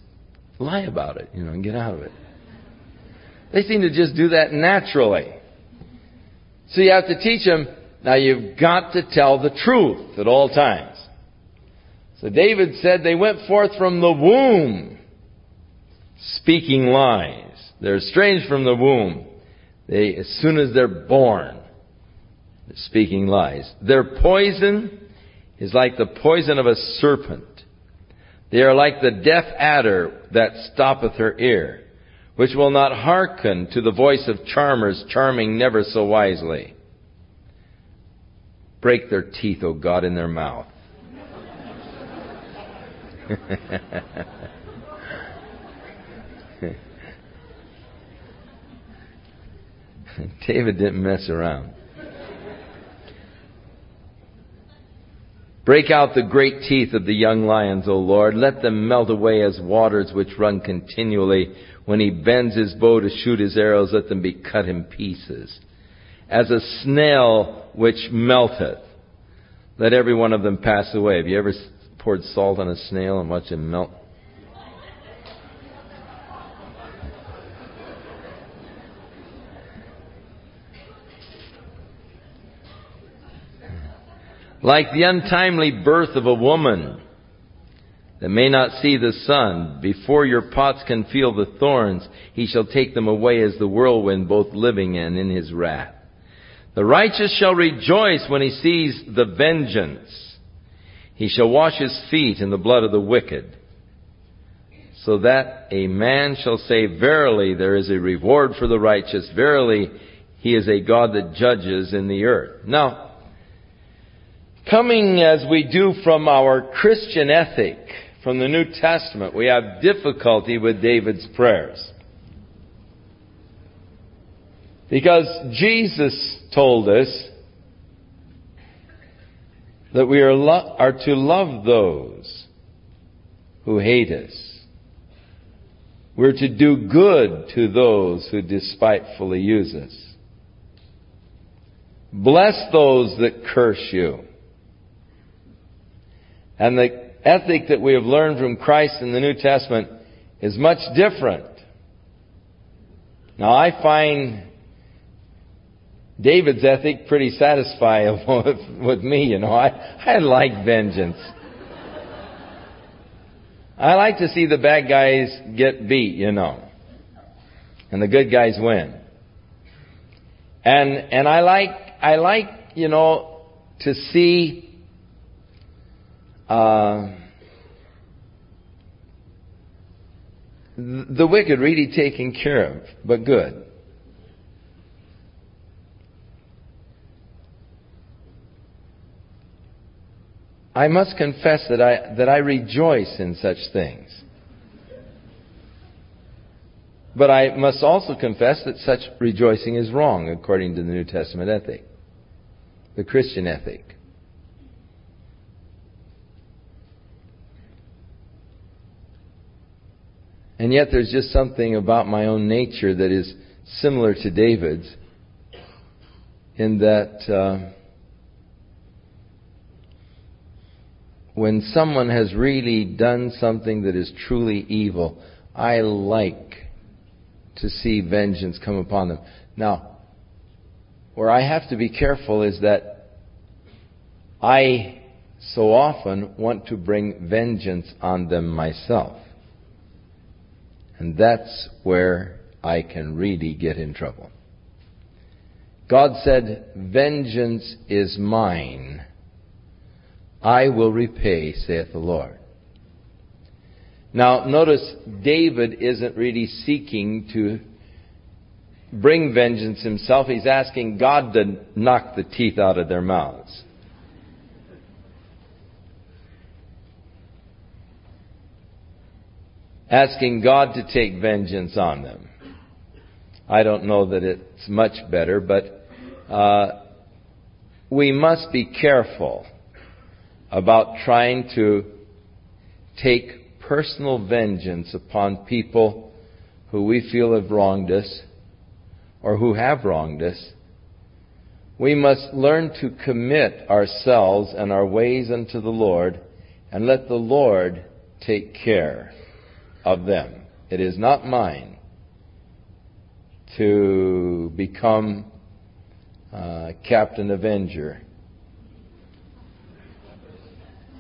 lie about it, you know, and get out of it. They seem to just do that naturally. So you have to teach them, now you've got to tell the truth at all times. So David said they went forth from the womb speaking lies. They're estranged from the womb. They, as soon as they're born, they're speaking lies. Their poison is like the poison of a serpent. They are like the deaf adder that stoppeth her ear, which will not hearken to the voice of charmers charming never so wisely. Break their teeth, O God, in their mouth. David didn't mess around. Break out the great teeth of the young lions, O Lord. Let them melt away as waters which run continually. When he bends his bow to shoot his arrows, let them be cut in pieces. As a snail which melteth, let every one of them pass away. Have you ever poured salt on a snail and watched it melt? Like the untimely birth of a woman that may not see the sun, before your pots can feel the thorns, he shall take them away as the whirlwind, both living and in his wrath. The righteous shall rejoice when he sees the vengeance he shall wash his feet in the blood of the wicked, so that a man shall say, Verily, there is a reward for the righteous. Verily, he is a God that judges in the earth. Now, coming as we do from our Christian ethic, from the New Testament, we have difficulty with David's prayers. Because Jesus told us that we are, lo- are to love those who hate us. We're to do good to those who despitefully use us. Bless those that curse you. And the ethic that we have learned from Christ in the New Testament is much different. Now I find David's ethic pretty satisfying with, with me, you know. I, I like vengeance. I like to see the bad guys get beat, you know. And the good guys win. And, and I like, I like, you know, to see, uh, the wicked really taken care of, but good. I must confess that I, that I rejoice in such things. But I must also confess that such rejoicing is wrong according to the New Testament ethic, the Christian ethic. And yet there's just something about my own nature that is similar to David's in that uh, when someone has really done something that is truly evil, I like to see vengeance come upon them. Now, where I have to be careful is that I so often want to bring vengeance on them myself. And that's where I can really get in trouble. God said, Vengeance is mine. I will repay, saith the Lord. Now, notice David isn't really seeking to bring vengeance himself. He's asking God to knock the teeth out of their mouths. Asking God to take vengeance on them. I don't know that it's much better, but uh, we must be careful about trying to take personal vengeance upon people who we feel have wronged us or who have wronged us. We must learn to commit ourselves and our ways unto the Lord and let the Lord take care of them. It is not mine to become uh, Captain Avenger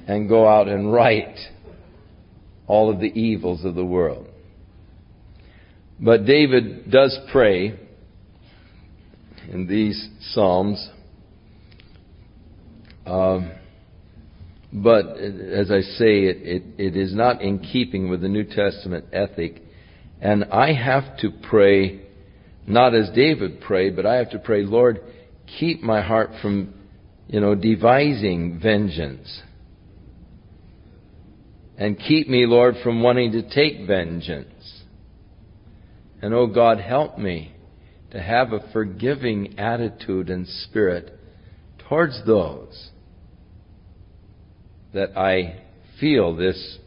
and go out and right all of the evils of the world. But David does pray in these Psalms. Um, but as I say, it, it, it is not in keeping with the New Testament ethic. And I have to pray not as David prayed, but I have to pray, Lord, keep my heart from, you know, devising vengeance. And keep me, Lord, from wanting to take vengeance. And oh God, help me to have a forgiving attitude and spirit towards those that I feel this,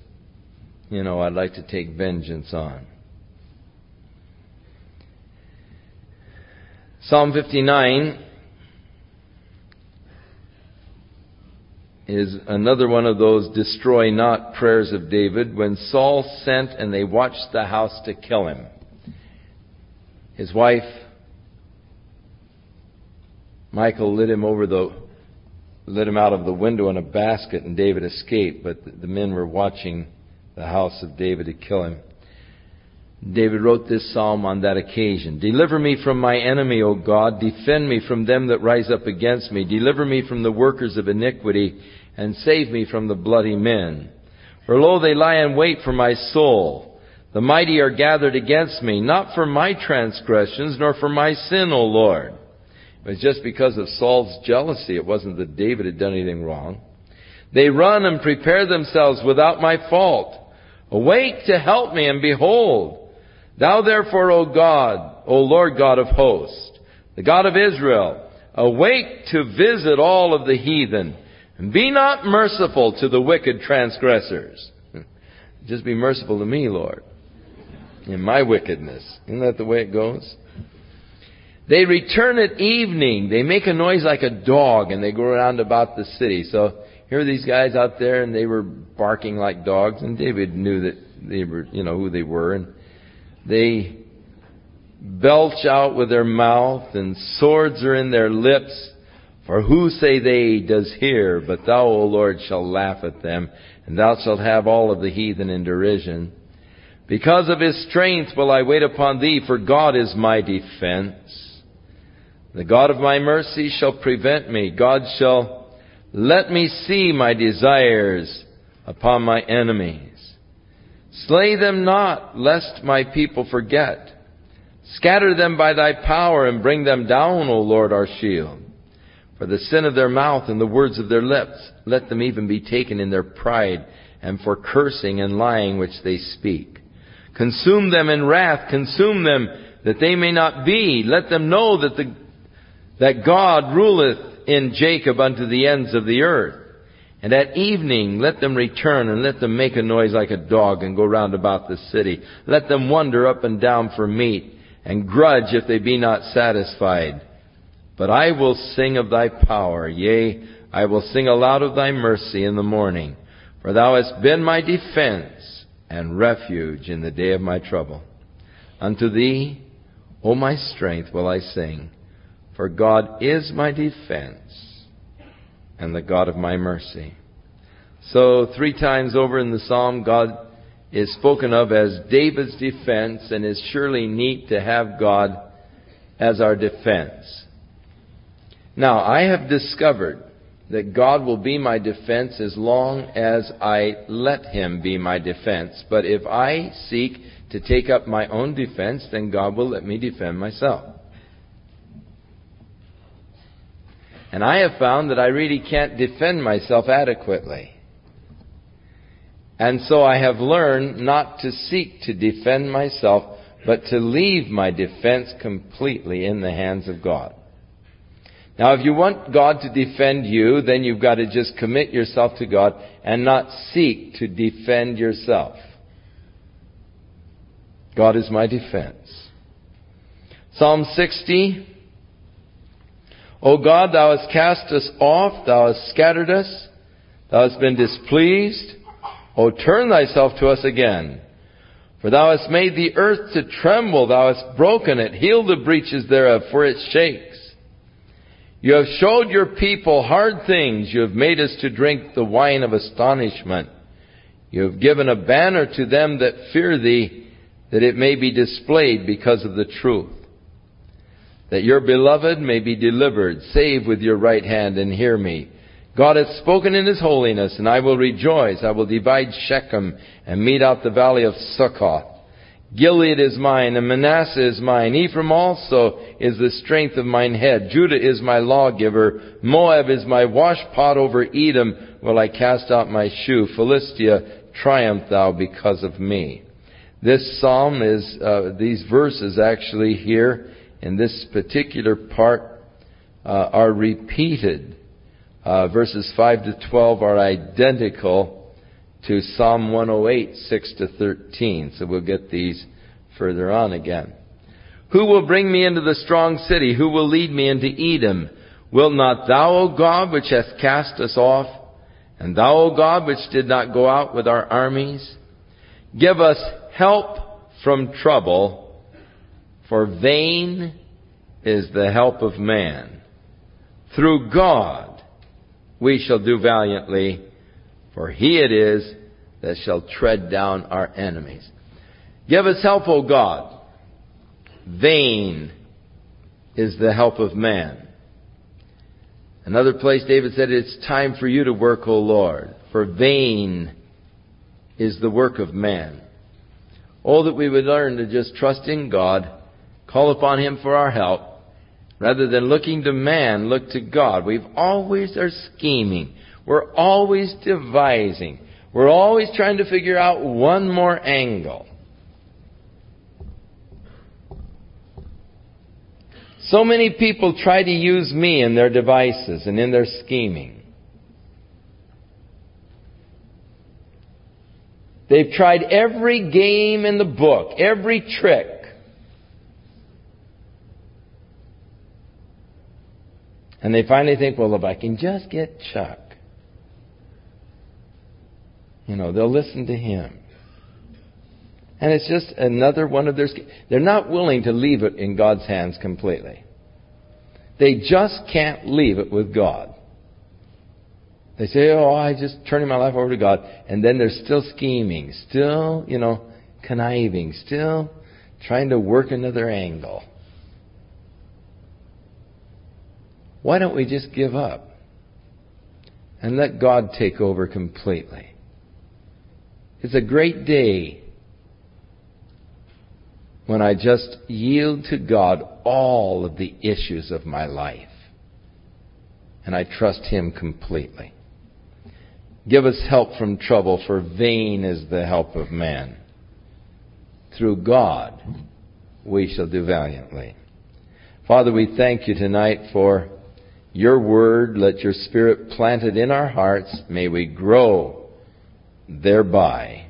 you know, I'd like to take vengeance on. Psalm 59 is another one of those destroy not prayers of David when Saul sent and they watched the house to kill him. His wife, Michal, lit him over the, lit him out of the window in a basket and David escaped, but the men were watching the house of David to kill him. David wrote this psalm on that occasion. Deliver me from my enemy, O God. Defend me from them that rise up against me. Deliver me from the workers of iniquity and save me from the bloody men. For lo, they lie in wait for my soul. The mighty are gathered against me, not for my transgressions, nor for my sin, O Lord. It was just because of Saul's jealousy. It wasn't that David had done anything wrong. They run and prepare themselves without my fault. Awake to help me, and behold, Thou therefore, O God, O Lord God of hosts, the God of Israel, awake to visit all of the heathen, and be not merciful to the wicked transgressors. Just be merciful to me, Lord, in my wickedness. Isn't that the way it goes? They return at evening. They make a noise like a dog, and they go around about the city. So here are these guys out there, and they were barking like dogs, and David knew that they were, you know, who they were, and they belch out with their mouth, and swords are in their lips. For who say they does hear, but thou, O Lord, shalt laugh at them, and thou shalt have all of the heathen in derision. Because of his strength will I wait upon thee, for God is my defense. The God of my mercy shall prevent me. God shall let me see my desires upon my enemies. Slay them not, lest my people forget. Scatter them by thy power and bring them down, O Lord our shield. For the sin of their mouth and the words of their lips, let them even be taken in their pride and for cursing and lying which they speak. Consume them in wrath, consume them that they may not be. Let them know that the, that God ruleth in Jacob unto the ends of the earth. And at evening, let them return and let them make a noise like a dog and go round about the city. Let them wander up and down for meat and grudge if they be not satisfied. But I will sing of thy power. Yea, I will sing aloud of thy mercy in the morning. For thou hast been my defense and refuge in the day of my trouble. Unto thee, O my strength, will I sing, for God is my defense and the God of my mercy. So three times over in the psalm, God is spoken of as David's defense and is surely neat to have God as our defense. Now, I have discovered that God will be my defense as long as I let Him be my defense. But if I seek to take up my own defense, then God will let me defend myself. And I have found that I really can't defend myself adequately. And so I have learned not to seek to defend myself, but to leave my defense completely in the hands of God. Now, if you want God to defend you, then you've got to just commit yourself to God and not seek to defend yourself. God is my defense. Psalm 60. O God, thou hast cast us off, thou hast scattered us, thou hast been displeased. O turn thyself to us again. For thou hast made the earth to tremble, thou hast broken it, heal the breaches thereof, for it shakes. You have showed your people hard things, you have made us to drink the wine of astonishment. You have given a banner to them that fear thee, that it may be displayed because of the truth. That your beloved may be delivered, save with your right hand and hear me. God hath spoken in his holiness, and I will rejoice. I will divide Shechem and mete out the valley of Succoth. Gilead is mine, and Manasseh is mine. Ephraim also is the strength of mine head. Judah is my lawgiver. Moab is my washpot over Edom. Will I cast out my shoe? Philistia, triumph thou because of me. This psalm is, uh, these verses actually here in this particular part uh, are repeated uh, verses 5 to 12 are identical to Psalm 108, 6 to 13. So we'll get these further on again. Who will bring me into the strong city? Who will lead me into Edom? Will not thou, O God, which hast cast us off, and thou, O God, which did not go out with our armies, give us help from trouble, for vain is the help of man. Through God we shall do valiantly, for he it is that shall tread down our enemies. Give us help, O God. Vain is the help of man. Another place David said, It's time for you to work, O Lord, for vain is the work of man. Oh, that we would learn to just trust in God, call upon Him for our help, Rather than looking to man, look to God. We've always are scheming. We're always devising. We're always trying to figure out one more angle. So many people try to use me in their devices and in their scheming. They've tried every game in the book, every trick. And they finally think, well, if I can just get Chuck, you know, they'll listen to him. And it's just another one of their. They're not willing to leave it in God's hands completely. They just can't leave it with God. They say, oh, I just turning my life over to God. And then they're still scheming, still, you know, conniving, still trying to work another angle. Why don't we just give up and let God take over completely? It's a great day when I just yield to God all of the issues of my life and I trust Him completely. Give us help from trouble, for vain is the help of man. Through God we shall do valiantly. Father, we thank you tonight for your word, let your spirit plant it in our hearts. May we grow thereby.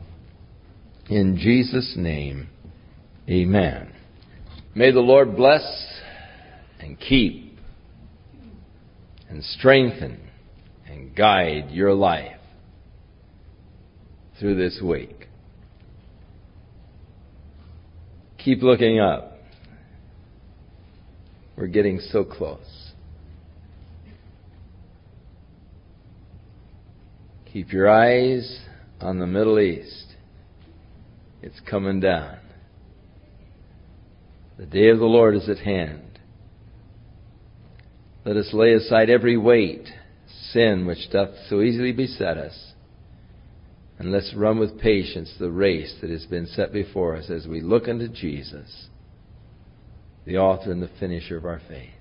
In Jesus' name, amen. May the Lord bless and keep and strengthen and guide your life. through this week. Keep looking up. We're getting so close. Keep your eyes on the Middle East. It's coming down. The day of the Lord is at hand. Let us lay aside every weight, sin which doth so easily beset us, and let's run with patience the race that has been set before us as we look unto Jesus, the author and the finisher of our faith.